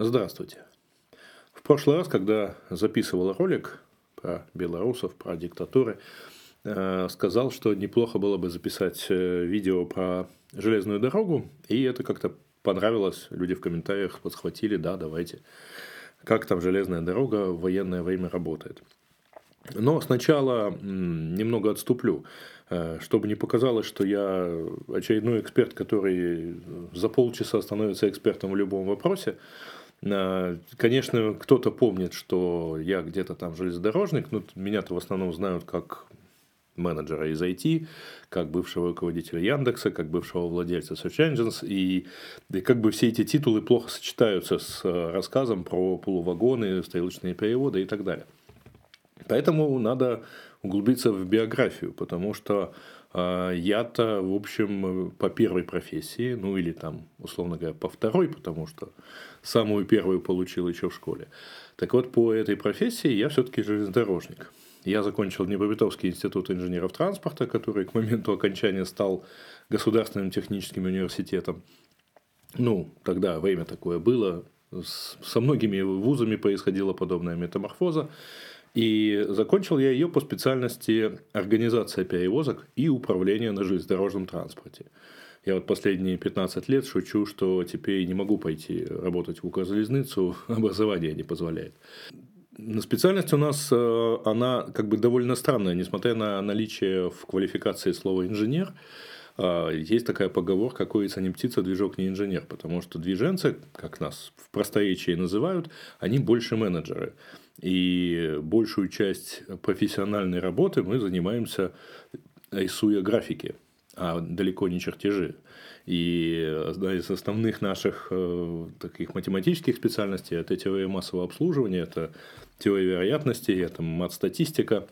Здравствуйте. В прошлый раз, когда записывал ролик про белорусов, про диктатуры, э, сказал, что неплохо было бы записать э, видео про железную дорогу, и это как-то понравилось, люди в комментариях подхватили, да, давайте. Как там железная дорога в военное время работает. Но сначала немного отступлю, э, чтобы не показалось, что я очередной эксперт, который за полчаса становится экспертом в любом вопросе. Э, конечно, кто-то помнит, что я где-то там железнодорожник, но меня-то в основном знают как менеджера из IT, как бывшего руководителя Яндекса, как бывшего владельца Search Engines, и, и как бы все эти титулы плохо сочетаются с э, рассказом про полувагоны, стрелочные переводы и так далее. Поэтому надо углубиться в биографию, потому что э, я-то, в общем, по первой профессии, ну или там, условно говоря, по второй, потому что самую первую получил еще в школе. Так вот, по этой профессии я все-таки железнодорожник. Я закончил Днепропетровский институт инженеров транспорта, который к моменту окончания стал государственным техническим университетом. Ну, тогда время такое было. Со многими вузами происходила подобная метаморфоза. И закончил я ее по специальности организация перевозок и управление на железнодорожном транспорте. Я вот последние 15 лет шучу, что теперь не могу пойти работать в Укрзалезницу, образование не позволяет. Специальность у нас, э, она как бы довольно странная, несмотря на наличие в квалификации слова «инженер», э, есть такая поговорка «курица не птица, движок не инженер», потому что движенцы, как нас в просторечии называют, они больше менеджеры. И большую часть профессиональной работы мы занимаемся рисуя графики, а далеко не чертежи. И одна из основных наших э, таких математических специальностей – это теория массового обслуживания, это теория вероятности, это мат-статистика.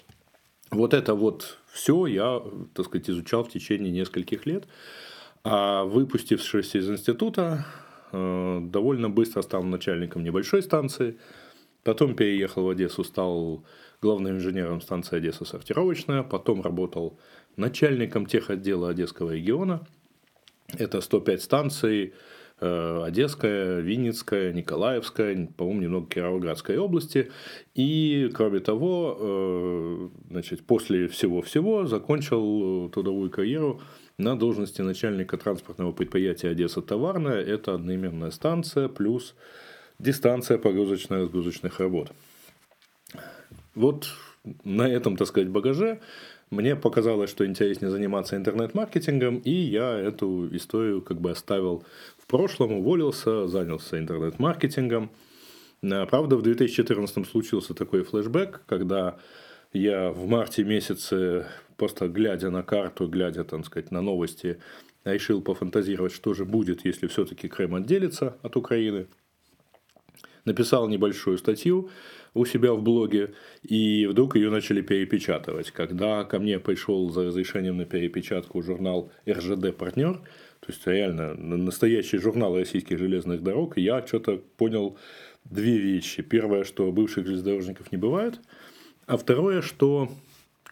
Вот это вот все я, так сказать, изучал в течение нескольких лет. А выпустившись из института, э, довольно быстро стал начальником небольшой станции – Потом переехал в Одессу, стал главным инженером станции Одесса сортировочная. Потом работал начальником тех отдела Одесского региона. Это 105 станций, э, Одесская, Винницкая, Николаевская, по-моему, немного Кировоградской области. И, кроме того, э, значит, после всего-всего закончил трудовую карьеру на должности начальника транспортного предприятия Одесса Товарная. Это одноименная станция плюс дистанция погрузочно-разгрузочных работ. Вот на этом, так сказать, багаже мне показалось, что интереснее заниматься интернет-маркетингом, и я эту историю как бы оставил в прошлом, уволился, занялся интернет-маркетингом. А, правда, в 2014 случился такой флешбэк, когда я в марте месяце, просто глядя на карту, глядя, так сказать, на новости, решил пофантазировать, что же будет, если все-таки Крым отделится от Украины – написал небольшую статью у себя в блоге, и вдруг ее начали перепечатывать. Когда ко мне пришел за разрешением на перепечатку журнал РЖД «Партнер», то есть реально настоящий журнал российских железных дорог, я что-то понял две вещи. Первое, что бывших железнодорожников не бывает, а второе, что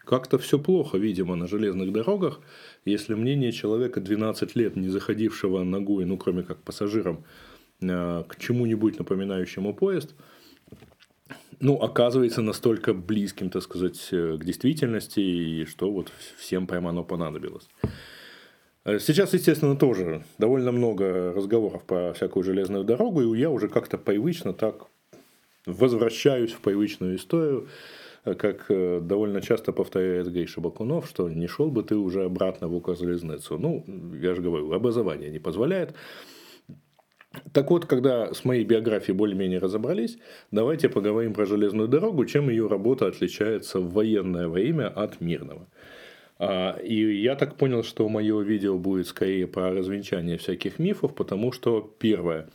как-то все плохо, видимо, на железных дорогах, если мнение человека 12 лет, не заходившего ногой, ну, кроме как пассажиром, к чему-нибудь напоминающему поезд, ну, оказывается настолько близким, так сказать, э, к действительности, и что вот всем прямо оно понадобилось. Э, сейчас, естественно, тоже довольно много разговоров про всякую железную дорогу, и я уже как-то привычно так возвращаюсь в привычную историю, как довольно часто повторяет Гейша Бакунов, что не шел бы ты уже обратно в Укрзалезницу. Ну, я же говорю, образование не позволяет. Так вот, когда с моей биографией более-менее разобрались, давайте поговорим про железную дорогу, чем ее работа отличается в военное время от мирного. А, и я так понял, что мое видео будет скорее про развенчание всяких мифов, потому что, первое,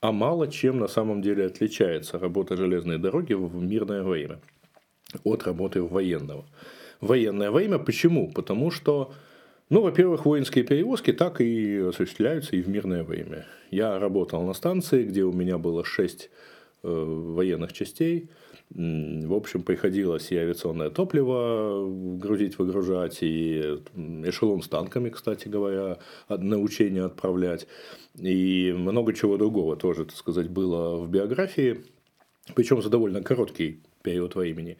а мало чем на самом деле отличается работа железной дороги в мирное время от работы военного. Военное время почему? Потому что ну, во-первых, воинские перевозки так и осуществляются и в мирное время. Я работал на станции, где у меня было 6 военных частей. В общем, приходилось и авиационное топливо грузить, выгружать, и эшелон с танками, кстати говоря, на учения отправлять. И много чего другого тоже, так сказать, было в биографии. Причем за довольно короткий период времени.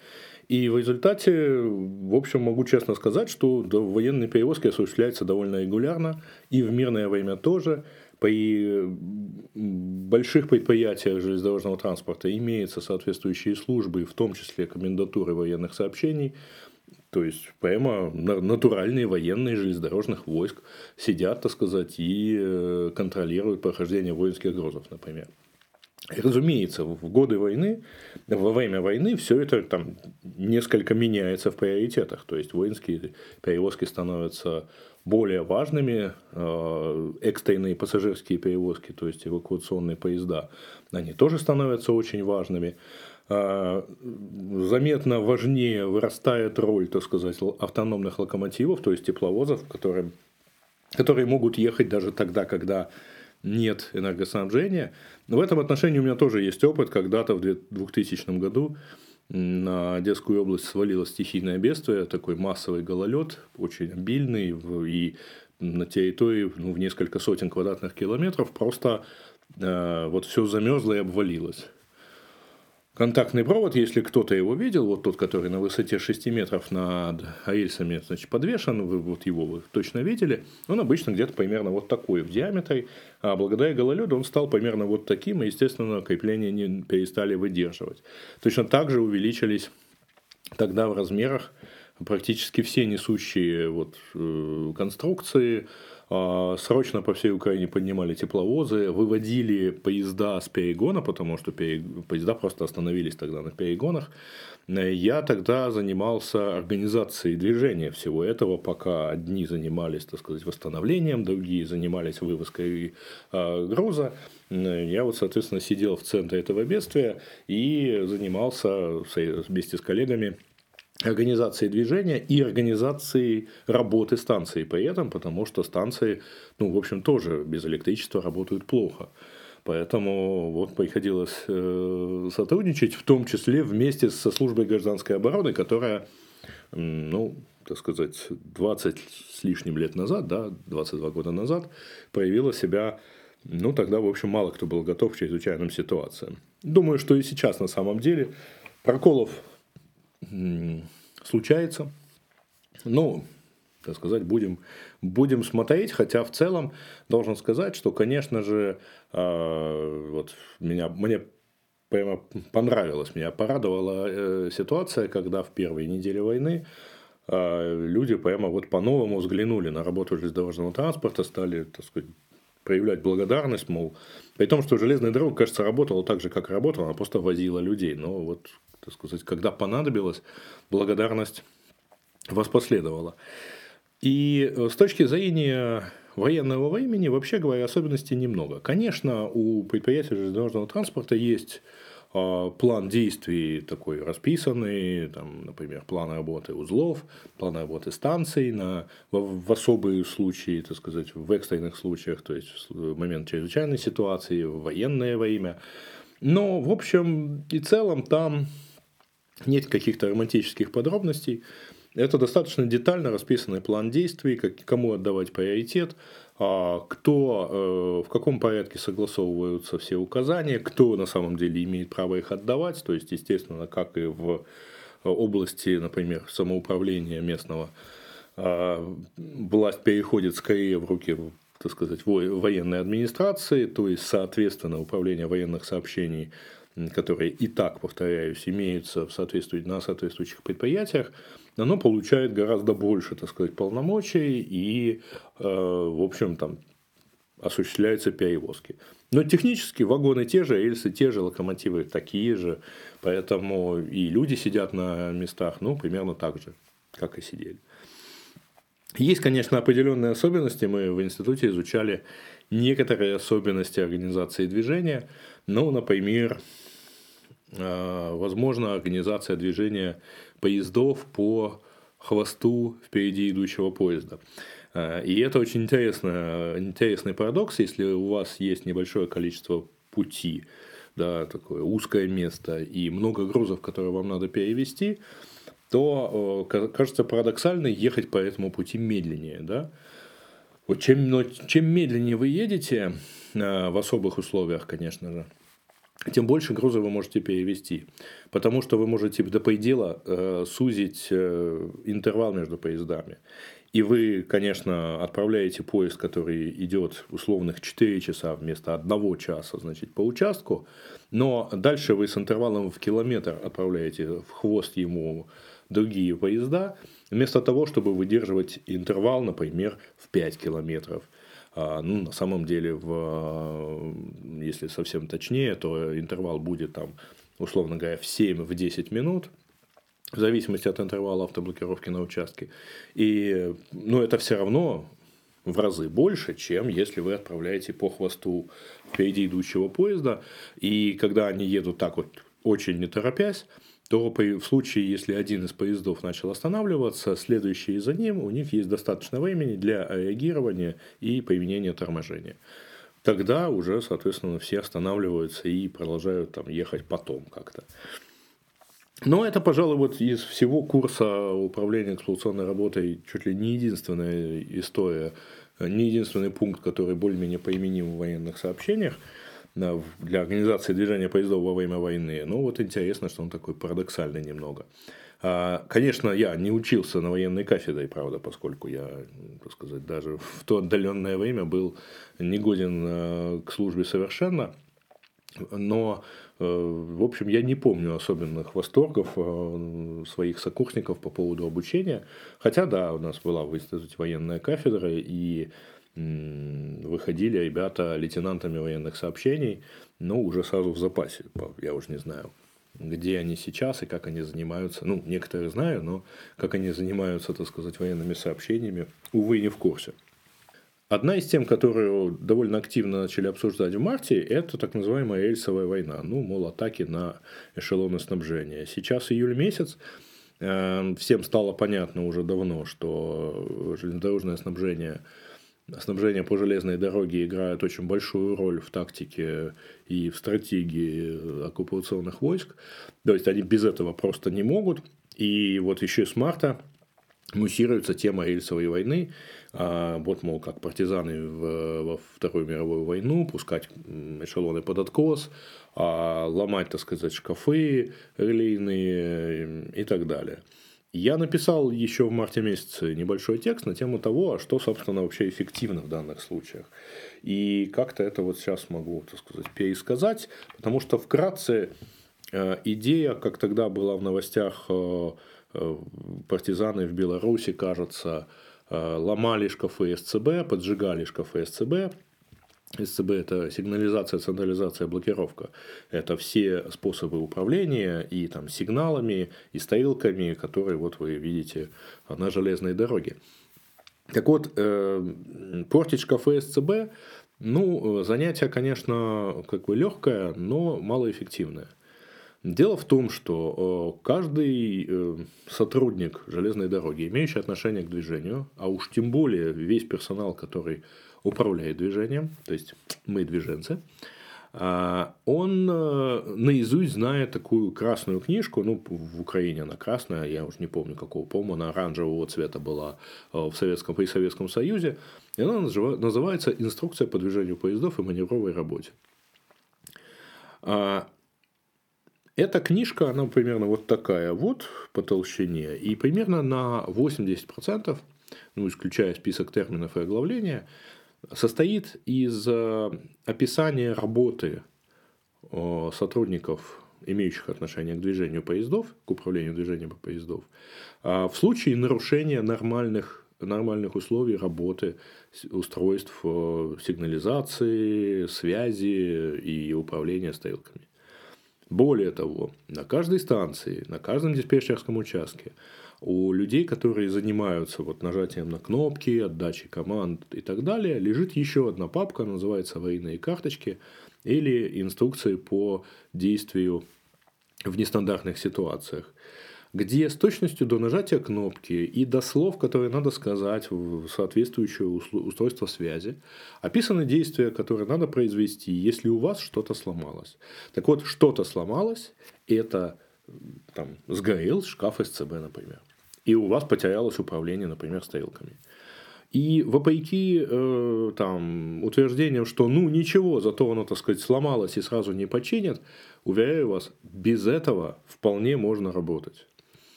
И в результате, в общем, могу честно сказать, что военные перевозки осуществляются довольно регулярно, и в мирное время тоже. При больших предприятиях железнодорожного транспорта имеются соответствующие службы, в том числе комендатуры военных сообщений, то есть прямо натуральные военные железнодорожных войск сидят, так сказать, и э, контролируют прохождение воинских грузов, например. Разумеется, в годы войны, во время войны все это там несколько меняется в приоритетах. То есть воинские перевозки становятся более важными, э, экстренные пассажирские перевозки, то есть эвакуационные поезда, они тоже становятся очень важными. Э, заметно важнее вырастает роль, так сказать, автономных локомотивов, то есть тепловозов, которые, которые могут ехать даже тогда, когда нет энергоснабжения. В этом отношении у меня тоже есть опыт. Когда-то в 2000 году на Одесскую область свалилось стихийное бедствие, такой массовый гололед, очень обильный, и на территории ну, в несколько сотен квадратных километров просто э, вот все замерзло и обвалилось. Контактный провод, если кто-то его видел, вот тот, который на высоте 6 метров над рельсами значит, подвешен, вы, вот его вы точно видели, он обычно где-то примерно вот такой в диаметре, а благодаря гололеду он стал примерно вот таким, и, естественно, крепления не перестали выдерживать. Точно так же увеличились тогда в размерах практически все несущие вот, э, конструкции, срочно по всей Украине поднимали тепловозы, выводили поезда с перегона, потому что поезда просто остановились тогда на перегонах. Я тогда занимался организацией движения всего этого, пока одни занимались, так сказать, восстановлением, другие занимались вывозкой а, груза. Я вот, соответственно, сидел в центре этого бедствия и занимался вместе с коллегами организации движения и организации работы станции при этом, потому что станции, ну, в общем, тоже без электричества работают плохо. Поэтому вот приходилось э, сотрудничать, в том числе вместе со службой гражданской обороны, которая, ну, так сказать, 20 с лишним лет назад, да, 22 года назад, проявила себя, ну, тогда, в общем, мало кто был готов к чрезвычайным ситуациям. Думаю, что и сейчас на самом деле проколов случается. Ну, так сказать, будем, будем смотреть, хотя в целом должен сказать, что, конечно же, э, вот меня, мне прямо понравилось, меня порадовала э, ситуация, когда в первые недели войны э, люди прямо вот по-новому взглянули на работу железнодорожного транспорта, стали, так сказать, проявлять благодарность, мол, при том, что железная дорога, кажется, работала так же, как работала, она просто возила людей. Но вот так сказать, когда понадобилось, благодарность воспоследовала. И э, с точки зрения военного времени, вообще говоря, особенностей немного. Конечно, у предприятия железнодорожного транспорта есть а, план действий такой расписанный, там, например, план работы узлов, план работы станций на, в, в особые случаи, так сказать, в экстренных случаях, то есть в момент чрезвычайной ситуации, в военное время. Но, в общем и целом, там нет каких-то романтических подробностей. Это достаточно детально расписанный план действий, как, кому отдавать приоритет, а, кто, э, в каком порядке согласовываются все указания, кто на самом деле имеет право их отдавать, то есть, естественно, как и в области, например, самоуправления местного, а, власть переходит скорее в руки так сказать, военной администрации, то есть, соответственно, управление военных сообщений которые и так, повторяюсь, имеются в соответствии, на соответствующих предприятиях, оно получает гораздо больше, так сказать, полномочий и, э, в общем, там осуществляются перевозки. Но технически вагоны те же, рельсы те же, локомотивы такие же, поэтому и люди сидят на местах, ну, примерно так же, как и сидели. Есть, конечно, определенные особенности. Мы в институте изучали некоторые особенности организации движения. Ну, например, возможно организация движения поездов по хвосту впереди идущего поезда. Э, и это очень интересно, интересный парадокс, если у вас есть небольшое количество пути да, такое узкое место и много грузов, которые вам надо перевести, то кажется парадоксально ехать по этому пути медленнее, да. Вот чем, чем медленнее вы едете, э, в особых условиях, конечно же, тем больше груза вы можете перевести. Потому что вы можете до предела э, сузить э, интервал между поездами. И вы, конечно, отправляете поезд, который идет условных 4 часа вместо 1 часа, значит, по участку, но дальше вы с интервалом в километр отправляете в хвост ему другие поезда, вместо того, чтобы выдерживать интервал, например, в 5 километров. А, ну, на самом деле, в, если совсем точнее, то интервал будет там, условно говоря, в 7-10 минут, в зависимости от интервала автоблокировки на участке. И ну, это все равно в разы больше, чем если вы отправляете по хвосту впереди идущего поезда. И когда они едут так вот очень не торопясь, то в случае, если один из поездов начал останавливаться, следующие за ним, у них есть достаточно времени для реагирования и применения торможения. Тогда уже, соответственно, все останавливаются и продолжают там ехать потом как-то. Но это, пожалуй, вот из всего курса управления эксплуатационной работой чуть ли не единственная история, не единственный пункт, который более-менее применим в военных сообщениях – для организации движения поездов во время войны. Ну, вот интересно, что он такой парадоксальный немного. А, конечно, я не учился на военной кафедре, правда, поскольку я, так сказать, даже в то отдаленное время был негоден э, к службе совершенно. Но, э, в общем, я не помню особенных восторгов э, своих сокурсников по поводу обучения. Хотя, да, у нас была в военная кафедра, и выходили ребята лейтенантами военных сообщений, но уже сразу в запасе. Я уже не знаю, где они сейчас и как они занимаются. Ну, некоторые знаю, но как они занимаются, так сказать, военными сообщениями, увы, не в курсе. Одна из тем, которую довольно активно начали обсуждать в марте, это так называемая рельсовая война. Ну, мол, атаки на эшелоны снабжения. Сейчас июль месяц, э, всем стало понятно уже давно, что железнодорожное снабжение – снабжение по железной дороге играет очень большую роль в тактике и в стратегии оккупационных войск. То есть они без этого просто не могут. И вот еще с марта муссируется тема рельсовой войны. А вот, мол, как партизаны во Вторую мировую войну, пускать эшелоны под откос, а ломать, так сказать, шкафы релейные и так далее. Я написал еще в марте месяце небольшой текст на тему того, а что, собственно, вообще эффективно в данных случаях. И как-то это вот сейчас могу, так сказать, пересказать, потому что вкратце э, идея, как тогда была в новостях, э, э, партизаны в Беларуси, кажется, ломали шкафы СЦБ, поджигали шкафы СЦБ, СЦБ – это сигнализация, централизация, блокировка. Это все способы управления и там, сигналами, и стрелками, которые вот вы видите на железной дороге. Так вот, э, портить шкафы СЦБ, ну, занятие, конечно, как бы легкое, но малоэффективное. Дело в том, что э, каждый э, сотрудник железной дороги, имеющий отношение к движению, а уж тем более весь персонал, который управляет движением, то есть мы движенцы, а, он э, наизусть знает такую красную книжку, ну, в Украине она красная, я уже не помню какого, по-моему, она оранжевого цвета была э, в Советском, при Советском Союзе, и она называется «Инструкция по движению поездов и маневровой работе». А, эта книжка, она примерно вот такая вот по толщине, и примерно на 80%, ну, исключая список терминов и оглавления, состоит из э, описания работы э, сотрудников, имеющих отношение к движению поездов, к управлению движением поездов, а в случае нарушения нормальных, нормальных условий работы устройств э, сигнализации, связи и управления стрелками. Более того, на каждой станции, на каждом диспетчерском участке у людей, которые занимаются вот нажатием на кнопки, отдачей команд и так далее, лежит еще одна папка, называется «Военные карточки» или инструкции по действию в нестандартных ситуациях. где с точностью до нажатия кнопки и до слов, которые надо сказать в соответствующее устройство связи, описаны действия, которые надо произвести, если у вас что-то сломалось. Так вот, что-то сломалось, это там, сгорел шкаф СЦБ, например. И у вас потерялось управление, например, стрелками. И вопреки э, там, утверждениям, что ну ничего, зато оно, так сказать, сломалось и сразу не починят, уверяю вас, без этого вполне можно работать.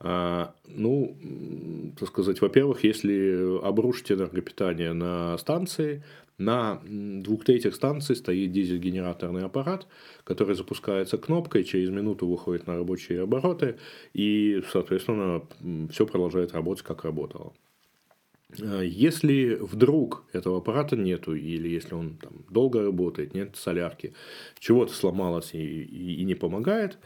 А, ну, так сказать, во-первых, если обрушить энергопитание на станции, на двух третьих станции стоит дизель-генераторный аппарат, который запускается кнопкой, через минуту выходит на рабочие обороты, и, соответственно, все продолжает работать, как работало. А, если вдруг этого аппарата нету, или если он там, долго работает, нет солярки, чего-то сломалось и, и, и не помогает,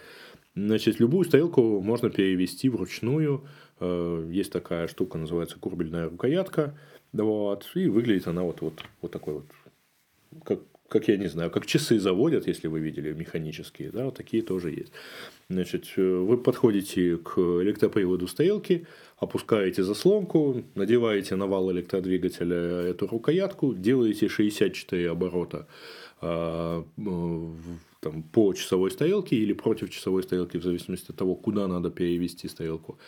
значит, любую стрелку можно перевести вручную. А, есть такая штука, называется курбельная рукоятка. Вот, и выглядит она вот, вот, вот такой вот, как, как я не знаю, как часы заводят, если вы видели механические, да, вот такие тоже есть. Значит, э, вы подходите к электроприводу стрелки, опускаете заслонку, надеваете на вал электродвигателя эту рукоятку, делаете 64 оборота а, там, по часовой стрелке или против часовой стрелки, в зависимости от того, куда надо перевести стрелку.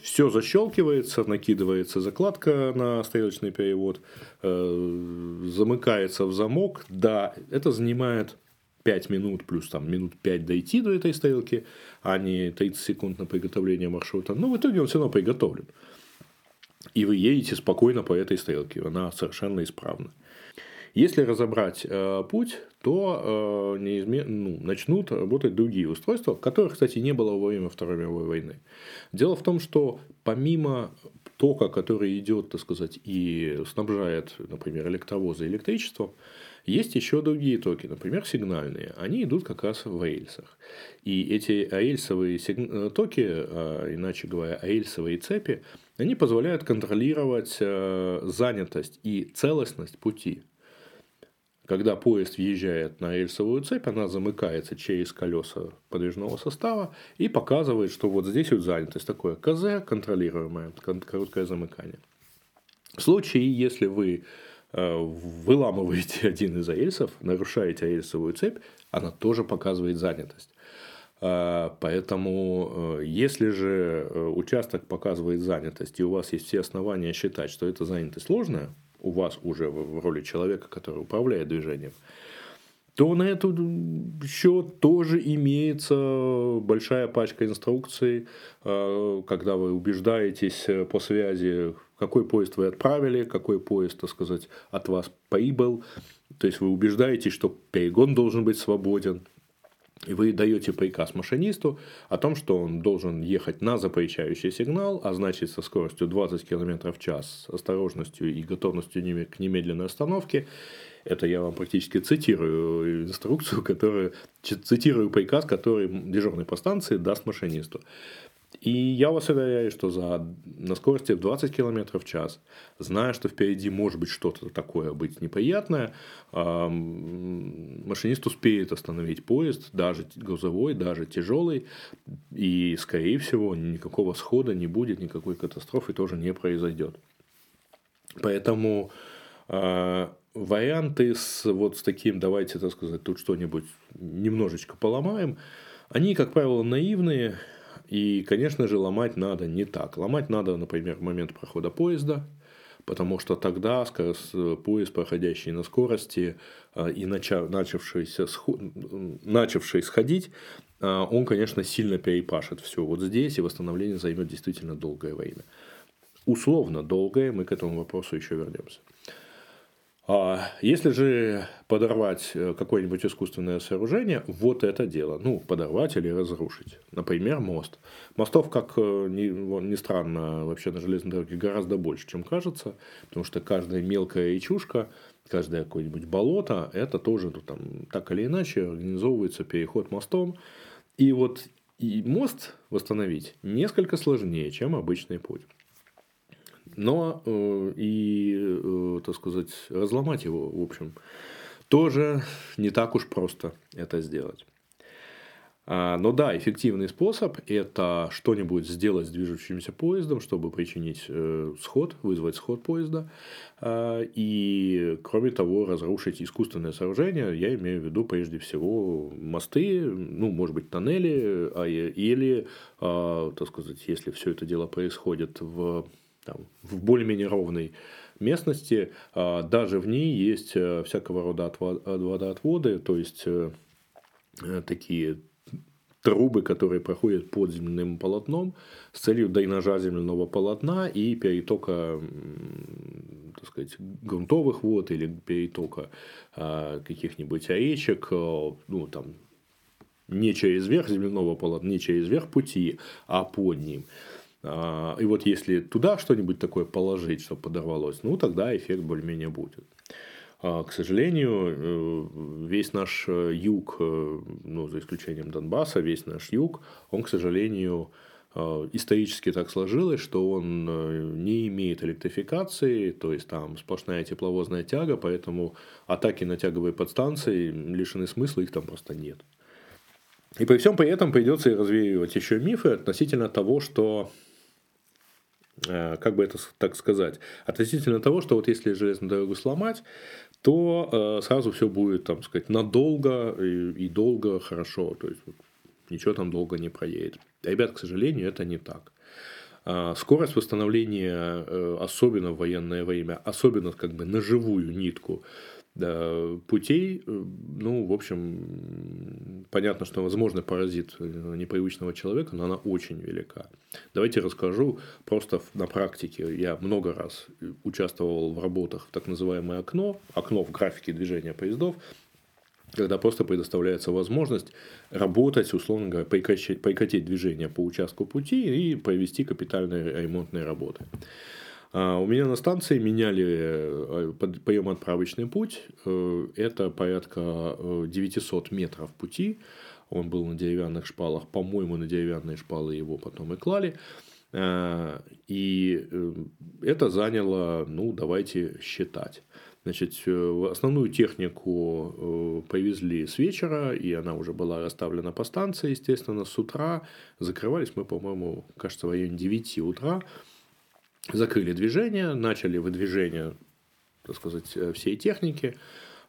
Все защелкивается, накидывается закладка на стрелочный перевод, э, замыкается в замок. Да, это занимает 5 минут плюс там минут 5 дойти до этой стрелки, а не 30 секунд на приготовление маршрута. Но в итоге он все равно приготовлен. И вы едете спокойно по этой стрелке, она совершенно исправна. Если разобрать э, путь, то э, неизменно, ну, начнут работать другие устройства, которых, кстати, не было во время Второй мировой войны. Дело в том, что помимо тока, который идет, так сказать, и снабжает, например, электровозы электричеством, есть еще другие токи, например, сигнальные. Они идут как раз в рельсах. И эти рельсовые э, токи, а, иначе говоря, рельсовые цепи, они позволяют контролировать э, занятость и целостность пути. Когда поезд въезжает на рельсовую цепь, она замыкается через колеса подвижного состава и показывает, что вот здесь вот занятость. Такое КЗ контролируемое, короткое замыкание. В случае, если вы Э, выламываете один из рельсов, нарушаете рельсовую цепь, она тоже показывает занятость. Э, поэтому, э, если же участок показывает занятость, и у вас есть все основания считать, что эта занятость сложная, у вас уже в роли человека, который управляет движением, то на эту счет тоже имеется большая пачка инструкций, когда вы убеждаетесь по связи, какой поезд вы отправили, какой поезд, так сказать, от вас прибыл. То есть вы убеждаетесь, что перегон должен быть свободен. И вы даете приказ машинисту о том, что он должен ехать на запрещающий сигнал, а значит со скоростью 20 км в час, осторожностью и готовностью к немедленной остановке. Это я вам практически цитирую инструкцию, которую, цитирую приказ, который дежурный по станции даст машинисту. И я вас уверяю, что за, на скорости в 20 км в час, зная, что впереди может быть что-то такое быть неприятное, машинист успеет остановить поезд, даже грузовой, даже тяжелый, и, скорее всего, никакого схода не будет, никакой катастрофы тоже не произойдет. Поэтому э, варианты с, вот с таким, давайте, так сказать, тут что-нибудь немножечко поломаем, они, как правило, наивные, и, конечно же, ломать надо не так. Ломать надо, например, в момент прохода поезда, потому что тогда поезд, проходящий на скорости а, и начавшийся, начавший сходить, а, он, конечно, сильно перепашет все вот здесь, и восстановление займет действительно долгое время. Условно долгое, мы к этому вопросу еще вернемся. А если же подорвать э, какое-нибудь искусственное сооружение, вот это дело. Ну, подорвать или разрушить. Например, мост. Мостов, как э, ни, ни странно, вообще на железной дороге гораздо больше, чем кажется. Потому что каждая мелкая речушка, каждое какое-нибудь болото, это тоже ну, там, так или иначе организовывается переход мостом. И вот и мост восстановить несколько сложнее, чем обычный путь но э, и, э, так сказать, разломать его, в общем, тоже не так уж просто это сделать. А, но да, эффективный способ – это что-нибудь сделать с движущимся поездом, чтобы причинить э, сход, вызвать сход поезда. А, и, кроме того, разрушить искусственное сооружение, я имею в виду прежде всего мосты, ну, может быть, тоннели, а, или, так сказать, если все это дело происходит в, там, в более-менее ровной местности, даже в ней есть э, всякого рода водоотводы, то есть э, такие трубы, которые проходят под земляным полотном с целью дренажа земляного полотна и перетока так сказать, грунтовых вод или перетока а, каких-нибудь речек, а, ну, там, не через верх земляного полотна, не через верх пути, а под ним. А, и вот если туда что-нибудь такое положить, чтобы подорвалось, ну тогда эффект более-менее будет. А, к сожалению, э, весь наш э, юг, э, ну, за исключением Донбасса, весь наш юг, он, к сожалению, исторически так сложилось, что он не имеет электрификации, то есть там сплошная тепловозная тяга, поэтому атаки на тяговые подстанции лишены смысла, их там просто нет. И при всем при этом придется развеивать еще мифы относительно того, что как бы это так сказать, относительно того, что вот если железную дорогу сломать, то э, сразу все будет, там сказать, надолго и, долго хорошо. То есть вот, ничего там долго не проедет. Ребят, к сожалению, это не так. А, скорость восстановления, э, особенно в военное время, особенно как бы на живую нитку, путей, э, ну, в общем, понятно, что, возможно, паразит э, непривычного человека, но она очень велика. Давайте расскажу просто на практике. Я много раз участвовал в работах в так называемое окно, окно в графике движения поездов, когда просто предоставляется возможность работать, условно говоря, прекратить, прекратить движение по участку пути и провести капитальные ремонтные работы. А, у меня на станции меняли э, прием-отправочный путь. Э, это порядка 900 э, метров пути. Он был на деревянных шпалах. По-моему, на деревянные шпалы его потом и клали. И это заняло, ну, давайте считать. Значит, основную технику повезли с вечера, и она уже была расставлена по станции, естественно, с утра. Закрывались мы, по-моему, кажется, в районе 9 утра закрыли движение, начали выдвижение, так сказать, э, всей техники.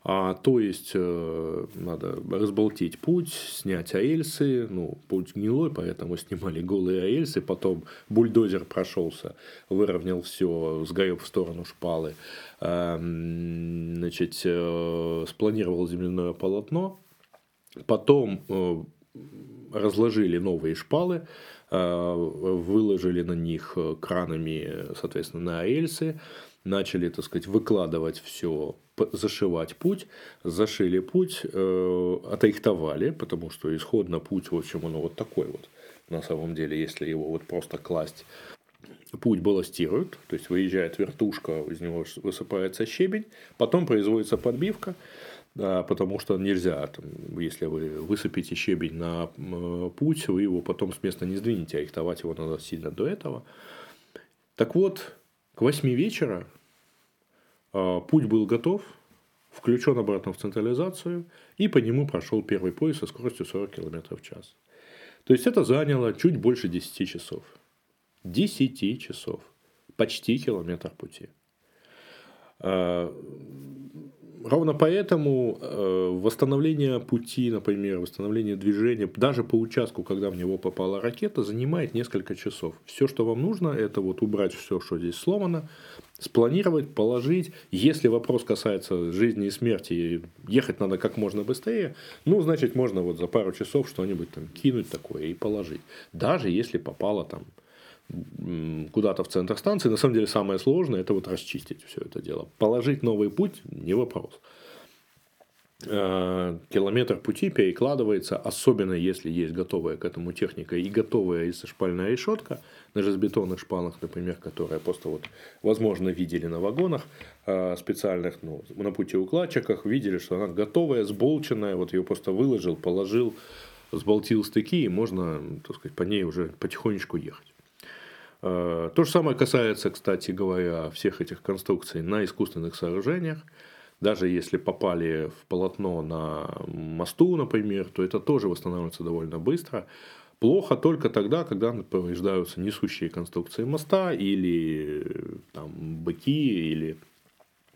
А, то есть э, надо разболтить путь, снять аэльсы, ну, путь гнилой, поэтому снимали голые аэльсы, потом бульдозер прошелся, выровнял все, сгорел в сторону шпалы, э, значит, э, спланировал земляное полотно, потом э, разложили новые шпалы, выложили на них э, кранами, соответственно, на рельсы, начали, так сказать, выкладывать все, зашивать путь, зашили путь, э, отрихтовали, потому что исходно путь, в общем, он вот такой вот. На самом деле, если его вот просто класть путь балластируют, то есть выезжает вертушка, из него высыпается щебень, потом производится подбивка, да, потому что нельзя, там, если вы высыпите щебень на путь, вы его потом с места не сдвинете, а рихтовать его надо сильно до этого. Так вот, к 8 вечера а, путь был готов, включен обратно в централизацию, и по нему прошел первый поезд со скоростью 40 км в час. То есть это заняло чуть больше 10 часов. 10 часов. Почти километр пути. Ровно поэтому э, восстановление пути, например, восстановление движения, даже по участку, когда в него попала ракета, занимает несколько часов. Все, что вам нужно, это вот убрать все, что здесь сломано, спланировать, положить. Если вопрос касается жизни и смерти, ехать надо как можно быстрее, ну, значит, можно вот за пару часов что-нибудь там кинуть такое и положить. Даже если попало там куда-то в центр станции. На самом деле самое сложное это вот расчистить все это дело. Положить новый путь не вопрос. Э, километр пути перекладывается, особенно если есть готовая к этому техника и готовая шпальная решетка на железобетонных шпалах, например, которые просто вот, возможно, видели на вагонах э, специальных, ну, на путеукладчиках, видели, что она готовая, сболченная, вот ее просто выложил, положил, сболтил стыки, и можно, так сказать, по ней уже потихонечку ехать. Э, то же самое касается, кстати говоря, всех этих конструкций на искусственных сооружениях. Даже если попали в полотно на мосту, например, то это тоже восстанавливается довольно быстро. Плохо только тогда, когда повреждаются несущие конструкции моста или там, быки или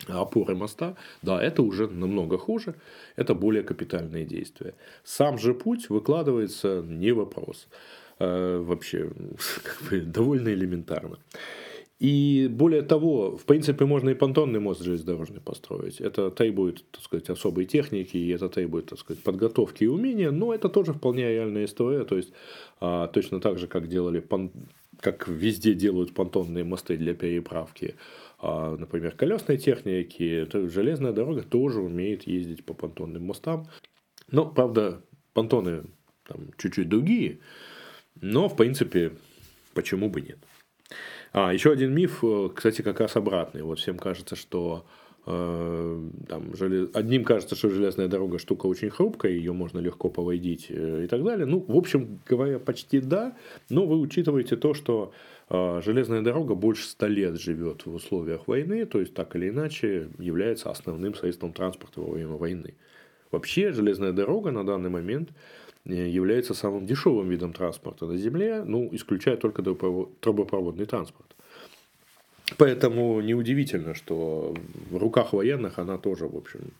опоры моста, да, это уже намного хуже, это более капитальные действия. Сам же путь выкладывается не вопрос. Э, вообще, как бы, довольно элементарно. И более того, в принципе, можно и понтонный мост железнодорожный построить. Это требует, так сказать, особой техники, и это требует, так сказать, подготовки и умения, но это тоже вполне реальная история. То есть, а, точно так же, как делали, пон... как везде делают понтонные мосты для переправки, а, например, колесной техники, то железная дорога тоже умеет ездить по понтонным мостам. Но, правда, понтоны там чуть-чуть другие, но, в принципе, почему бы нет. А, еще один миф, э, кстати, как раз обратный. Вот всем кажется, что э, там, желез... одним кажется, что железная дорога штука очень хрупкая, ее можно легко повойдить э, и так далее. Ну, в общем говоря, почти да, но вы учитываете то, что э, железная дорога больше ста лет живет в условиях войны, то есть так или иначе является основным средством транспорта во время войны. Вообще железная дорога на данный момент является самым дешевым видом транспорта на Земле, ну, исключая только трубопроводный транспорт. Поэтому неудивительно, что в руках военных она тоже, в общем,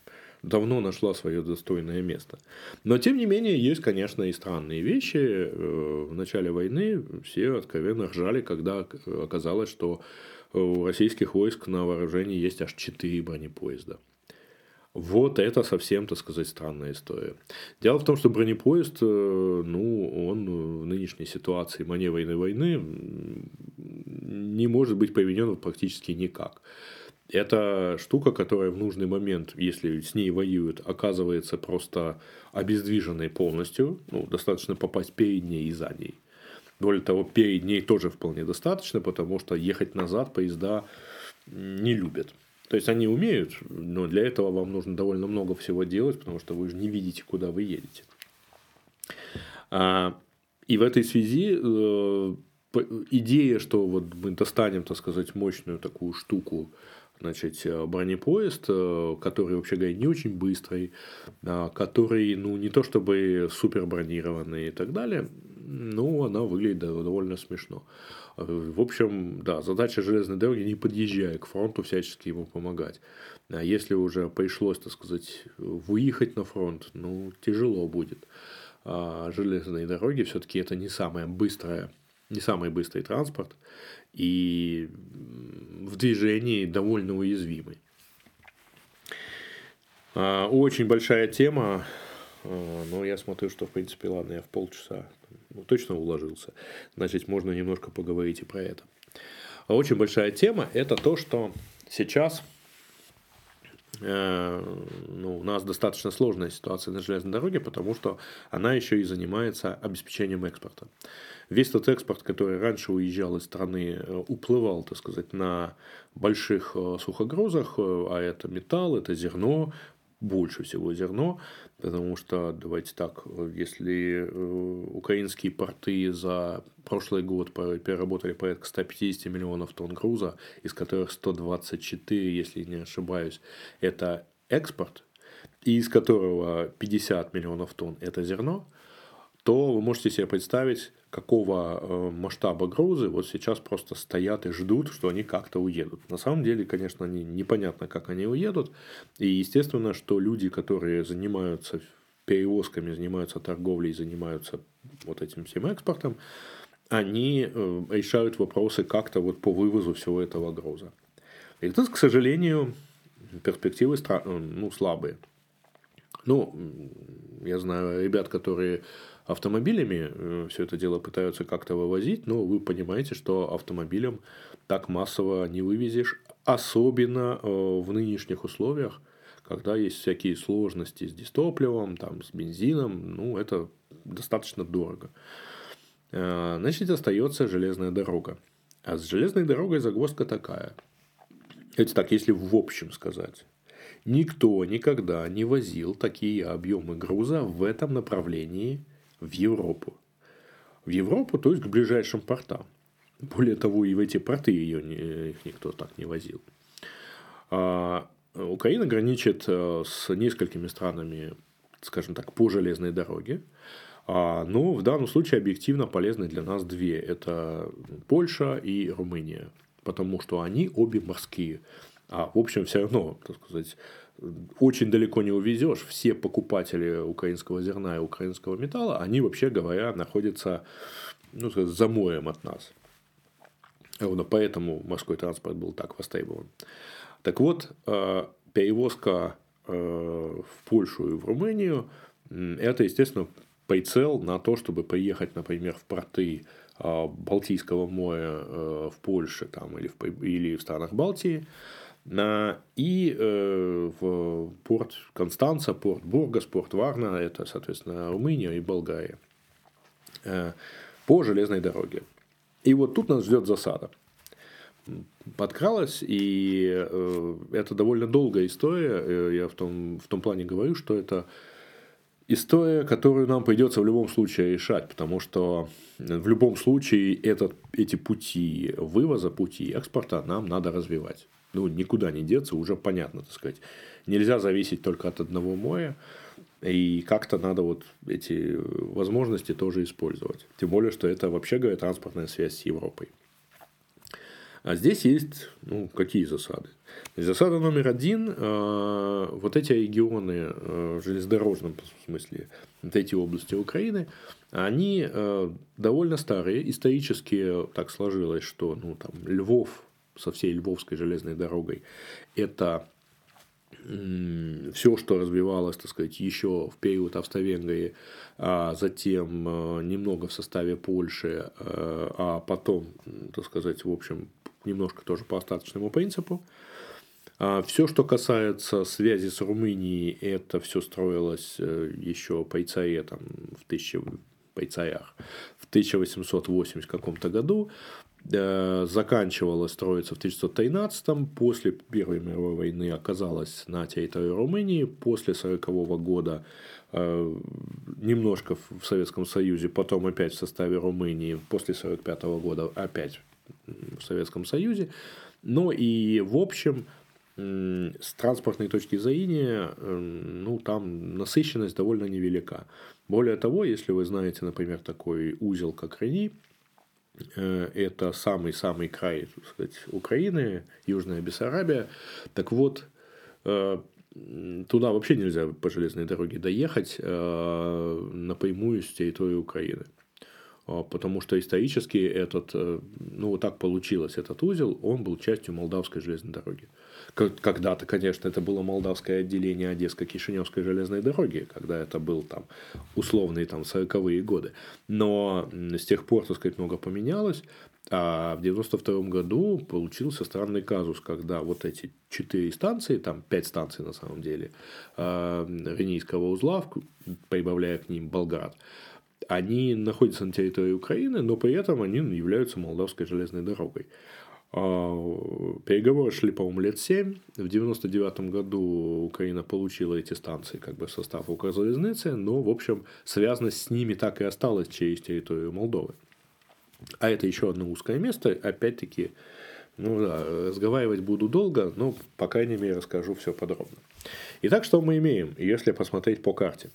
давно нашла свое достойное место. Но, тем не менее, есть, конечно, и странные вещи. Э, в начале войны все откровенно ржали, когда оказалось, что у российских войск на вооружении есть аж 4 бронепоезда. Вот это совсем, так сказать, странная история. Дело в том, что бронепоезд, э, ну, он в нынешней ситуации маневренной войны не может быть применен практически никак. Это штука, которая в нужный момент, если с ней воюют, оказывается просто обездвиженной полностью. Ну, достаточно попасть перед ней и за ней. Более того, перед ней тоже вполне достаточно, потому что ехать назад поезда не любят. То есть они умеют, но для этого вам нужно довольно много всего делать, потому что вы же не видите, куда вы едете. А, и в этой связи э, идея, что вот мы достанем, так сказать, мощную такую штуку, значит, э, бронепоезд, э, который, вообще говоря, не очень быстрый, а, который, ну, не то чтобы супер бронированный и так далее, но она выглядит довольно смешно. В общем, да, задача железной дороги не подъезжая к фронту, всячески ему помогать. А если уже пришлось, так сказать, выехать на фронт, ну, тяжело будет. А железные дороги все-таки это не самая быстрая, не самый быстрый транспорт и в движении довольно уязвимый. А, очень большая тема, а, но я смотрю, что, в принципе, ладно, я в полчаса ну, точно уложился. Значит, можно немножко поговорить и про это. А очень большая тема – это то, что сейчас ну, у нас достаточно сложная ситуация на железной дороге, потому что она еще и занимается обеспечением экспорта. Весь тот экспорт, который раньше уезжал из страны, э, уплывал, так сказать, на больших э, сухогрузах, а это металл, это зерно, больше всего зерно, потому что, давайте так, если э, украинские порты за прошлый год переработали порядка 150 миллионов тонн груза, из которых 124, если не ошибаюсь, это экспорт, и из которого 50 миллионов тонн это зерно, то вы можете себе представить, какого э, масштаба грузы вот сейчас просто стоят и ждут, что они как-то уедут. На самом деле, конечно, они, непонятно, как они уедут. И естественно, что люди, которые занимаются перевозками, занимаются торговлей, занимаются вот этим всем экспортом, они э, решают вопросы как-то вот по вывозу всего этого груза. И тут, к сожалению, перспективы ну, слабые. Ну, я знаю ребят, которые автомобилями э, все это дело пытаются как-то вывозить, но вы понимаете, что автомобилем так массово не вывезешь, особенно э, в нынешних условиях, когда есть всякие сложности с дистопливом, там, с бензином, ну, это достаточно дорого. Э, значит, остается железная дорога. А с железной дорогой загвоздка такая. Это так, если в общем сказать. Никто никогда не возил такие объемы груза в этом направлении в Европу. В Европу, то есть к ближайшим портам. Более того, и в эти порты ее их никто так не возил. А, Украина граничит с несколькими странами, скажем так, по железной дороге. А, но в данном случае объективно полезны для нас две. Это Польша и Румыния. Потому что они обе морские. А в общем, все равно, так сказать, очень далеко не увезешь. Все покупатели украинского зерна и украинского металла, они, вообще говоря, находятся ну, сказать, за морем от нас. Ровно поэтому морской транспорт был так востребован. Так вот, э, перевозка э, в Польшу и в Румынию – это, естественно, прицел на то, чтобы приехать, например, в порты э, Балтийского моря в Польше там, или, в, или в странах Балтии, и в порт Констанца, порт Бургас, порт Варна, это, соответственно, Румыния и Болгария, по железной дороге. И вот тут нас ждет засада. Подкралась, и э, это довольно долгая история. Э, я в том, в том плане говорю, что это история, которую нам придется в любом случае решать, потому что в любом случае этот, эти пути вывоза, пути экспорта нам надо развивать. Ну, никуда не деться, уже понятно, так сказать. Нельзя зависеть только от одного моря. И как-то надо вот эти возможности тоже использовать. Тем более, что это, вообще говоря, транспортная связь с Европой. А здесь есть, ну, какие засады? Засада номер один, э, вот эти регионы э, в железнодорожном смысле, вот эти области Украины, они э, довольно старые, исторически так сложилось, что ну, там, Львов со всей Львовской железной дорогой, это все, что развивалось, так сказать, еще в период Австро-Венгрии, а затем э, немного в составе Польши, э, а потом, так сказать, в общем, немножко тоже по остаточному принципу. А все, что касается связи с Румынией, это все строилось э, еще по ИЦАЕ там, в, тысячи, по ИЦАЯх, в 1880 каком-то году. Э, заканчивалась строиться в 1913 после Первой мировой войны оказалась на территории Румынии, после 1940 года э, немножко в Советском Союзе, потом опять в составе Румынии, после 1945 года опять в Советском Союзе. Но и в общем, с транспортной точки зрения, ну, там насыщенность довольно невелика. Более того, если вы знаете, например, такой узел, как Рени, это самый-самый край так сказать, Украины, Южная Бессарабия. Так вот, э, туда вообще нельзя по железной дороге доехать э, напрямую с территории Украины. А, потому что исторически этот, ну вот так получилось, этот узел, он был частью Молдавской железной дороги. Когда-то, конечно, это было молдавское отделение Одесско-Кишиневской железной дороги, когда это был там условные там 40-е годы. Но с тех пор, так сказать, много поменялось. А в 92 году получился странный казус, когда вот эти четыре станции, там пять станций на самом деле, а, Ренийского узла, прибавляя к ним Болград, они находятся на территории Украины, но при этом они являются Молдавской железной дорогой. А, переговоры шли, по-моему, лет 7. В 99 году Украина получила эти станции как бы в состав Укрзалезницы, но, в общем, связанность с ними так и осталась через территорию Молдовы. А это еще одно узкое место, опять-таки, ну да, разговаривать буду долго, но, по крайней мере, расскажу все подробно. Итак, что мы имеем, если посмотреть по карте?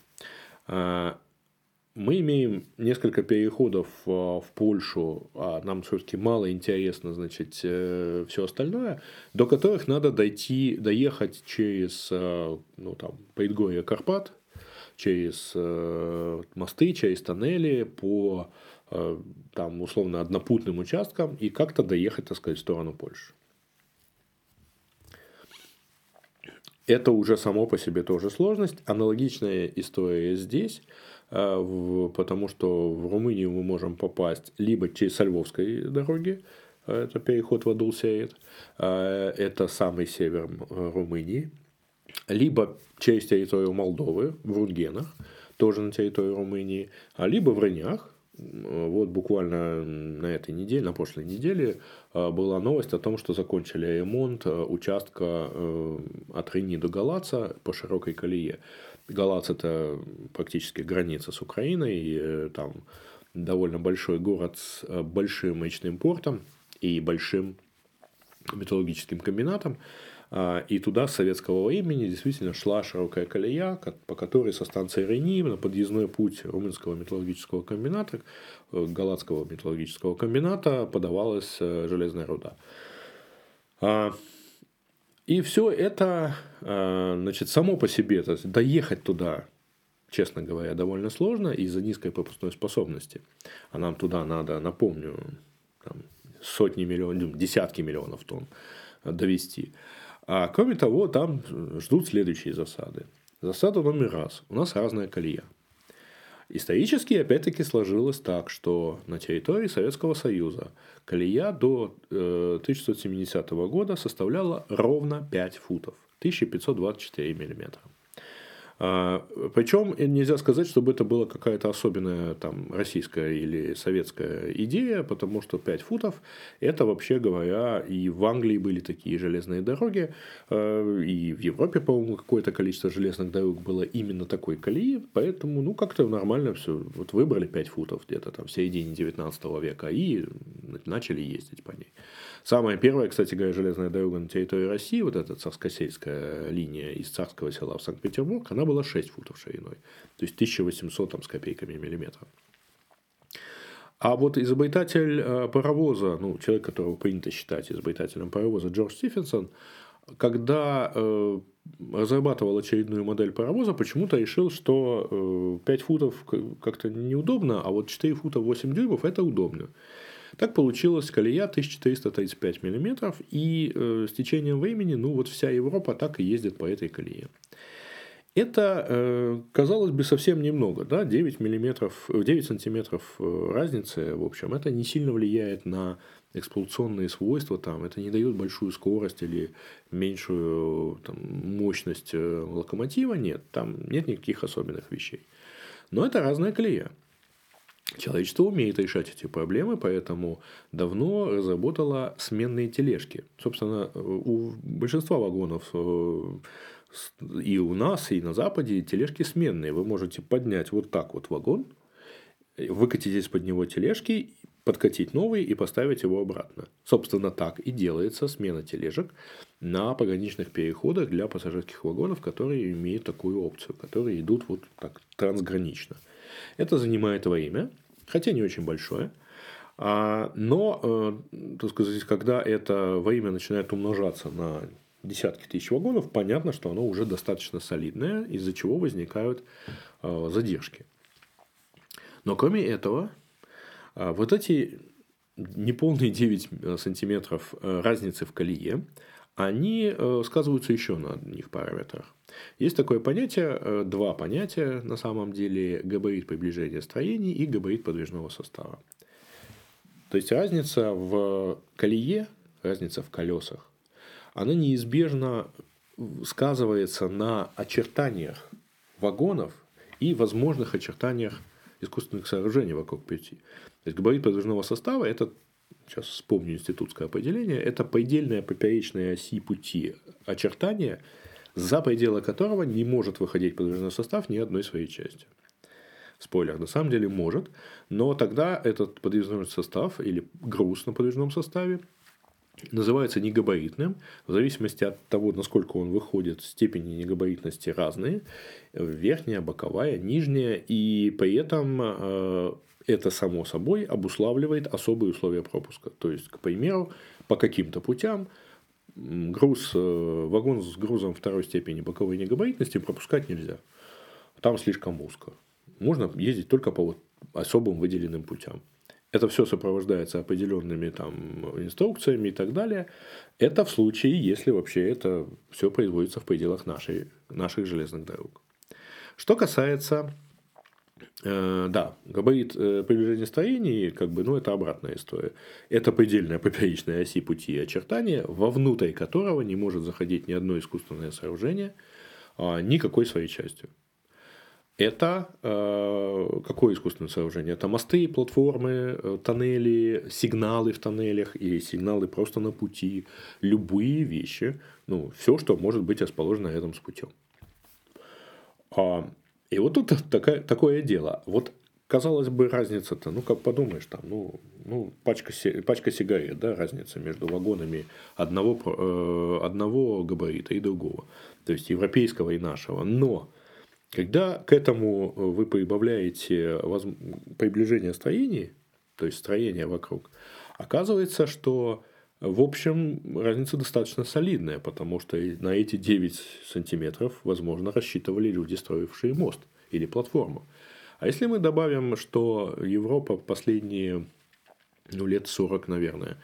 Мы имеем несколько переходов а, в Польшу, а нам все-таки мало интересно, значит, э, все остальное, до которых надо дойти, доехать через, э, ну, там, предгорье Карпат, через э, мосты, через тоннели по, там, условно, однопутным участкам и как-то доехать, так сказать, в сторону Польши. Это уже само по себе тоже сложность. Аналогичная история здесь – потому что в Румынию мы можем попасть либо через Львовской дороги, а, это переход в Адулсеет, а, это самый север Румынии, либо через территорию Молдовы, в Рунгенах, тоже на территории Румынии, либо в Рынях, вот буквально на этой неделе, на прошлой неделе была новость о том, что закончили ремонт участка э, от Рени до Галаца по широкой колее. Галац – это практически граница с Украиной, и э, там довольно большой город с э, большим мечным портом и большим металлургическим комбинатом. А, и туда с советского времени действительно шла широкая колея, по которой со станции Реним на подъездной путь Румынского металлургического комбината, э, Галатского металлургического комбината подавалась железная руда. И все это, а, значит, само по себе, то есть доехать туда, честно говоря, довольно сложно из-за низкой пропускной способности. А нам туда надо, напомню, там, сотни миллионов, десятки миллионов тонн довести. А кроме того, там ждут следующие засады. Засада номер раз. У нас разная колея. Исторически, опять-таки, сложилось так, что на территории Советского Союза колея до 1970 э, года составляла ровно 5 футов, 1524 миллиметра. А, Причем нельзя сказать, чтобы это была какая-то особенная там, российская или советская идея, потому что 5 футов это вообще говоря, и в Англии были такие железные дороги, а, и в Европе, по-моему, какое-то количество железных дорог было именно такой колеи, поэтому ну как-то нормально все. Вот выбрали 5 футов где-то там в середине 19 века и начали ездить по ней. Самая первая, кстати говоря, железная дорога на территории России, вот эта царскосельская линия из Царского села в Санкт-Петербург, она была 6 футов шириной. То есть 1800 там, с копейками миллиметров. А вот изобретатель э, паровоза, ну, человек, которого принято считать изобретателем паровоза, Джордж Стивенсон, когда э, разрабатывал очередную модель паровоза, почему-то решил, что э, 5 футов как-то неудобно, а вот 4 фута 8 дюймов это удобно. Так получилась колея 1435 мм, и э, с течением времени, ну вот вся Европа так и ездит по этой колее. Это, э, казалось бы, совсем немного, да, 9 миллиметров, 9 сантиметров э, разницы, в общем, это не сильно влияет на эксплуатационные свойства, там, это не дает большую скорость или меньшую там, мощность э, локомотива, нет, там нет никаких особенных вещей. Но это разная колея. Человечество умеет решать эти проблемы, поэтому давно разработало сменные тележки. Собственно, у большинства вагонов э, и у нас, и на Западе тележки сменные. Вы можете поднять вот так вот вагон, выкатить из-под него тележки, подкатить новый и поставить его обратно. Собственно, так и делается смена тележек на пограничных переходах для пассажирских вагонов, которые имеют такую опцию, которые идут вот так трансгранично. Это занимает время, хотя не очень большое. А, но, э, так сказать, когда это время начинает умножаться на десятки тысяч вагонов, понятно, что оно уже достаточно солидное, из-за чего возникают э, задержки. Но кроме этого, э, вот эти неполные 9 сантиметров разницы в колее, они сказываются еще на одних параметрах. Есть такое понятие, э, два понятия на самом деле, габарит приближения строений и габарит подвижного состава. То есть разница в колее, разница в колесах, она неизбежно сказывается на очертаниях вагонов и возможных очертаниях искусственных сооружений вокруг пути. То есть габарит подвижного состава – это, сейчас вспомню институтское определение, это предельная поперечная оси пути очертания – за пределы которого не может выходить подвижной состав ни одной своей части. Спойлер, на самом деле может, но тогда этот подвижной состав или груз на подвижном составе называется негабаритным. В зависимости от того, насколько он выходит, степени негабаритности разные. Верхняя, боковая, нижняя. И при этом э, это само собой обуславливает особые условия пропуска. То есть, к примеру, по каким-то путям груз, э, вагон с грузом второй степени боковой негабаритности пропускать нельзя. Там слишком узко. Можно ездить только по вот особым выделенным путям. Это все сопровождается определенными там инструкциями и так далее. Это в случае, если вообще это все производится в пределах нашей, наших железных дорог. Что касается Э, да, габарит э, приближения строений, как бы, ну, это обратная история. Это предельная поперечная оси пути и очертания, вовнутрь которого не может заходить ни одно искусственное сооружение а, никакой своей частью. Это э, какое искусственное сооружение? Это мосты, платформы, э, тоннели, сигналы в тоннелях или сигналы просто на пути, любые вещи, ну, все, что может быть расположено рядом с путем. А, и вот тут такая, такое дело. Вот казалось бы, разница-то, ну, как подумаешь, там, ну, ну пачка, пачка сигарет, да, разница между вагонами одного, э, одного габарита и другого, то есть европейского и нашего. Но когда к этому вы прибавляете приближение строений, то есть строение вокруг, оказывается, что в общем, разница достаточно солидная, потому что на эти 9 сантиметров, возможно, рассчитывали люди, строившие мост или платформу. А если мы добавим, что Европа последние ну, лет 40, наверное,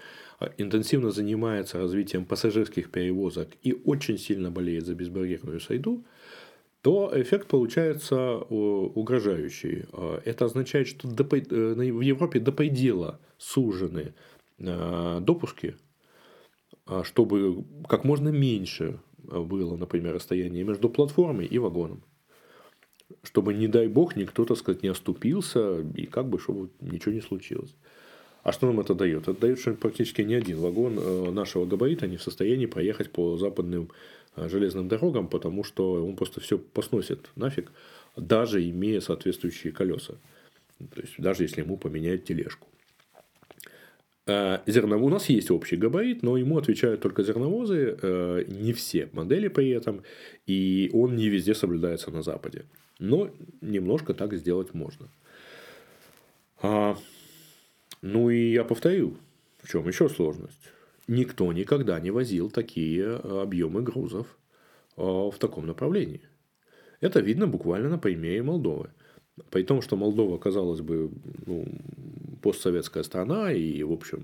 интенсивно занимается развитием пассажирских перевозок и очень сильно болеет за безбарьерную среду, то эффект получается угрожающий. Это означает, что э, в Европе до предела сужены Э, допуски, чтобы как можно меньше было, например, расстояние между платформой и вагоном. Чтобы, не дай бог, никто, так сказать, не оступился, и как бы, чтобы ничего не случилось. А что нам это дает? Это дает, что практически ни один вагон э, нашего габарита не в состоянии проехать по западным э, железным дорогам, потому что он просто все посносит нафиг, даже имея соответствующие колеса. То есть, даже если ему поменяют тележку. Э, зерновой, у нас есть общий габарит, но ему отвечают только зерновозы, не все модели при этом, и он не везде соблюдается на Западе. Но немножко так сделать можно. Ну и я повторю, в чем еще сложность. Никто никогда не возил такие объемы грузов в таком направлении. Это видно буквально на примере Молдовы. При том, что Молдова, казалось бы, ну, постсоветская страна и, в общем,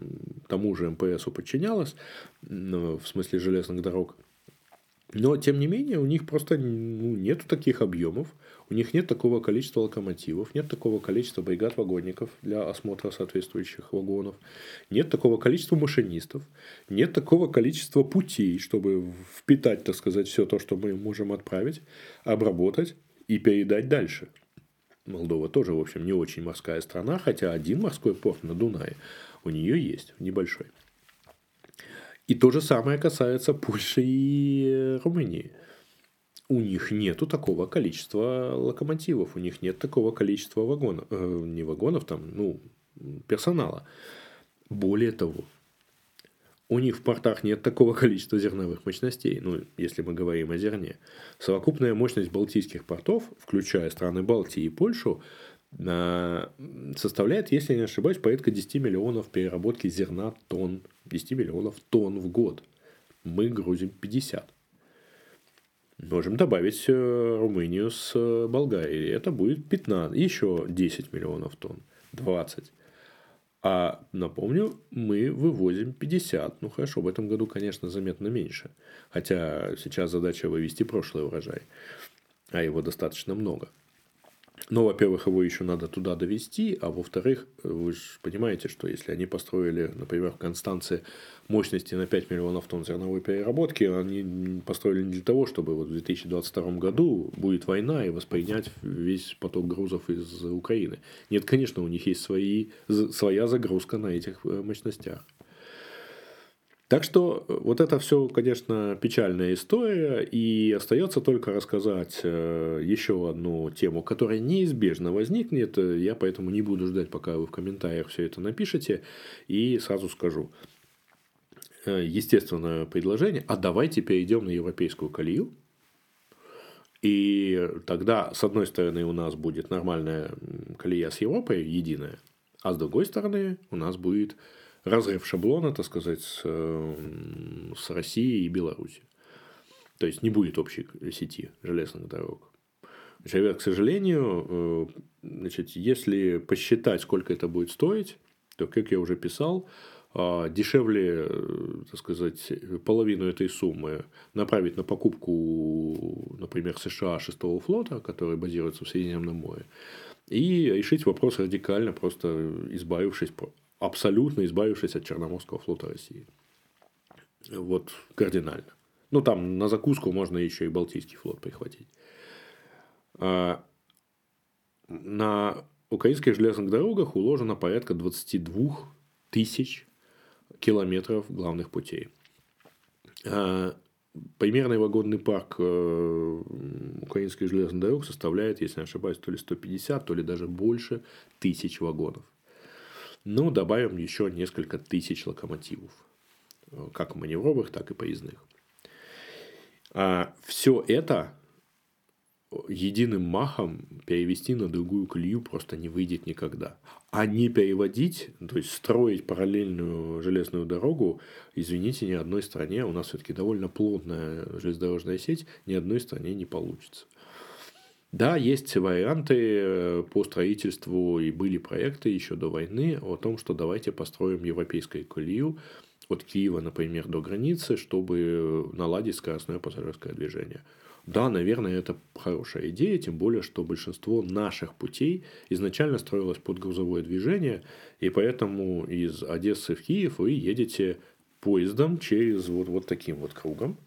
тому же МПСу подчинялась, в смысле железных дорог. Но, тем не менее, у них просто ну, нет таких объемов, у них нет такого количества локомотивов, нет такого количества бригад вагонников для осмотра соответствующих вагонов, нет такого количества машинистов, нет такого количества путей, чтобы впитать, так сказать, все то, что мы можем отправить, обработать и передать дальше. Молдова тоже, в общем, не очень морская страна, хотя один морской порт на Дунае у нее есть, небольшой. И то же самое касается Польши и Румынии. У них нету такого количества локомотивов, у них нет такого количества вагонов, э, не вагонов, там, ну, персонала. Более того, у них в портах нет такого количества зерновых мощностей, ну, если мы говорим о зерне. Совокупная мощность балтийских портов, включая страны Балтии и Польшу, составляет, если я не ошибаюсь, порядка 10 миллионов переработки зерна тонн, 10 миллионов тонн в год. Мы грузим 50. Можем добавить э, Румынию с э, Болгарией. Это будет 15, еще 10 миллионов тонн, 20. А напомню, мы вывозим 50. Ну хорошо, в этом году, конечно, заметно меньше. Хотя сейчас задача вывести прошлый урожай. А его достаточно много. Но, во-первых, его еще надо туда довести, а во-вторых, вы же понимаете, что если они построили, например, в Констанции мощности на 5 миллионов тонн зерновой переработки, они построили не для того, чтобы вот в 2022 году будет война и воспринять весь поток грузов из Украины. Нет, конечно, у них есть свои, своя загрузка на этих э, мощностях. Так что э, вот это все, конечно, печальная история, и остается только рассказать э, еще одну тему, которая неизбежно возникнет. Я поэтому не буду ждать, пока вы в комментариях все это напишете, и сразу скажу. Э, естественное предложение, а давайте перейдем на европейскую колею, и тогда, с одной стороны, у нас будет нормальная колея с Европой, единая, а с другой стороны, у нас будет разрыв шаблона, так сказать, с, э, с Россией и Беларусью. То есть не будет общей сети железных дорог. Ребят, к сожалению, э, значит, если посчитать, сколько это будет стоить, то, как я уже писал, а, дешевле, э, так сказать, половину этой суммы направить на покупку, например, США шестого флота, который базируется в Средиземном море, и решить вопрос радикально, просто избавившись абсолютно избавившись от Черноморского флота России. Вот кардинально. Ну, там на закуску можно еще и Балтийский флот прихватить. А, на украинских железных дорогах уложено порядка 22 тысяч километров главных путей. А, примерный вагонный парк э, украинских железных дорог составляет, если не ошибаюсь, то ли 150, то ли даже больше тысяч вагонов. Ну, добавим еще несколько тысяч локомотивов, как маневровых, так и поездных. А все это единым махом перевести на другую колею просто не выйдет никогда. А не переводить, то есть строить параллельную железную дорогу, извините, ни одной стране, у нас все-таки довольно плотная железнодорожная сеть, ни одной стране не получится. Да, есть варианты э, по строительству, и были проекты еще до войны о том, что давайте построим европейскую колею от Киева, например, до границы, чтобы наладить скоростное пассажирское движение. Да, наверное, это хорошая идея, тем более, что большинство наших путей изначально строилось под грузовое движение, и поэтому из Одессы в Киев вы едете поездом через вот, вот таким вот кругом,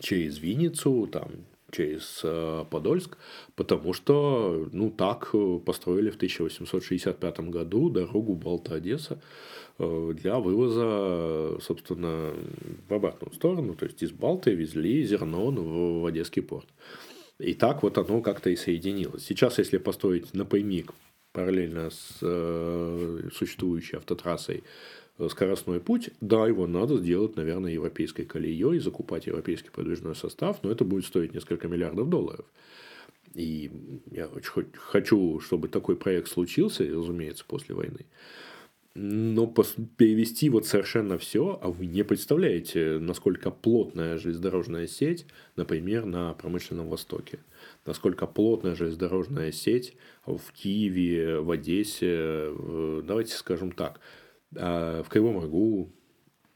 через Винницу, там, через э, Подольск, потому что, ну, так построили в 1865 году дорогу Балта-Одесса, Э, для вывоза, собственно, в обратную сторону. То есть из Балты везли зерно в Одесский порт. И так вот оно как-то и соединилось. Сейчас, если построить напрямик параллельно с э, существующей автотрассой э, скоростной путь, да, его надо сделать, наверное, европейской колеей, закупать европейский подвижной состав, но это будет стоить несколько миллиардов долларов. И я очень хочу, чтобы такой проект случился, разумеется, после войны. Но перевести вот совершенно все, а вы не представляете, насколько плотная железнодорожная сеть, например, на промышленном Востоке. Насколько плотная железнодорожная сеть в Киеве, в Одессе, давайте скажем так, а, в Кривом Рогу,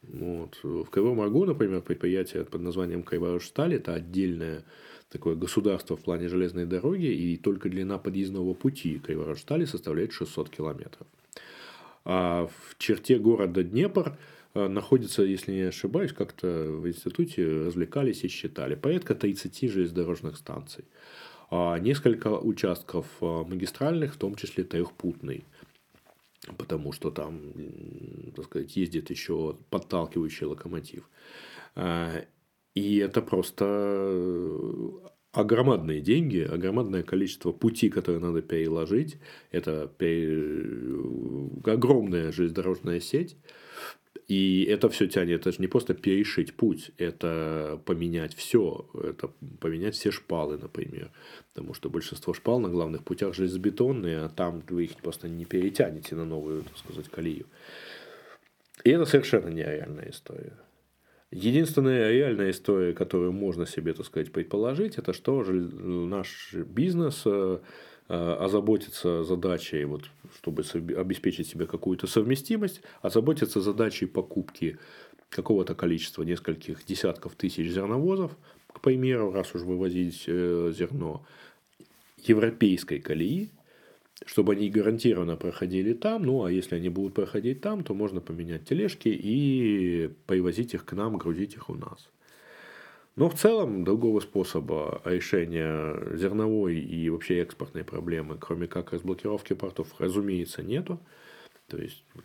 вот. В Кривом Рогу, например, предприятие под названием Криворожсталь – это отдельное такое государство в плане железной дороги, и только длина подъездного пути Криворожстали составляет 600 километров. А в черте города Днепр э, находится, если не ошибаюсь, как-то в институте развлекались и считали, порядка 30 железнодорожных станций. А несколько участков э, магистральных, в том числе трехпутный, потому что там, так сказать, ездит еще подталкивающий локомотив. А, и это просто огромадные деньги, огромадное количество путей, которые надо переложить. Это огромная железнодорожная сеть. И это все тянет, это же не просто перешить путь, это поменять все, это поменять все шпалы, например. Потому что большинство шпал на главных путях железобетонные, а там вы их просто не перетянете на новую, так сказать, колею. И это совершенно нереальная история. Единственная реальная история, которую можно себе, так сказать, предположить, это что наш бизнес э, озаботится задачей, вот, чтобы обеспечить себе какую-то совместимость, озаботится задачей покупки какого-то количества, нескольких десятков тысяч зерновозов, к примеру, раз уж вывозить э, зерно, европейской колеи, чтобы они гарантированно проходили там. Ну, а если они будут проходить там, то можно поменять тележки и привозить их к нам, грузить их у нас. Но в целом другого способа решения зерновой и вообще экспортной проблемы, кроме как разблокировки портов, разумеется, нету. То есть, вот,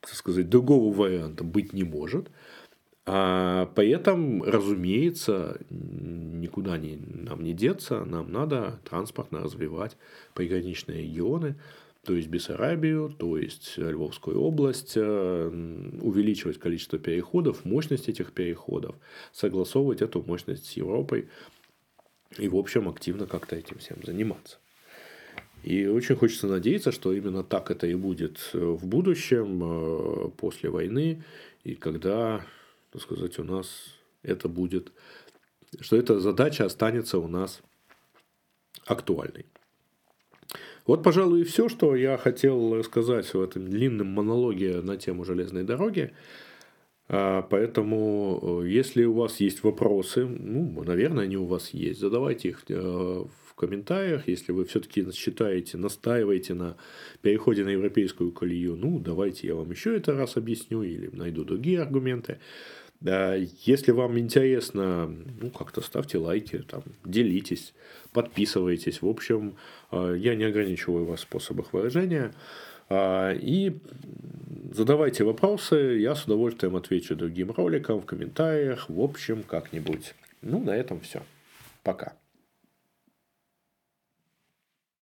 так сказать, другого варианта быть не может. А поэтому, разумеется, никуда не, нам не деться, нам надо транспортно развивать приграничные регионы, то есть Бессарабию, то есть Львовскую область, э, увеличивать количество переходов, мощность этих переходов, согласовывать эту мощность с Европой и, в общем, активно как-то этим всем заниматься. И очень хочется надеяться, что именно так это и будет в будущем, э, после войны, и когда так сказать, у нас это будет, что эта задача останется у нас актуальной. Вот, пожалуй, и все, что я хотел рассказать в этом длинном монологе на тему железной дороги. А, поэтому, э, если у вас есть вопросы, ну, наверное, они у вас есть, задавайте их э, в комментариях. Если вы все-таки считаете, настаиваете на переходе на европейскую колею, ну, давайте я вам еще это раз объясню или найду другие аргументы. Если вам интересно, ну, как-то ставьте лайки, там, делитесь, подписывайтесь. В общем, э, я не ограничиваю вас в способах выражения. А, и Задавайте вопросы, я с удовольствием отвечу другим роликам, в комментариях, в общем, как-нибудь. Ну, на этом все. Пока.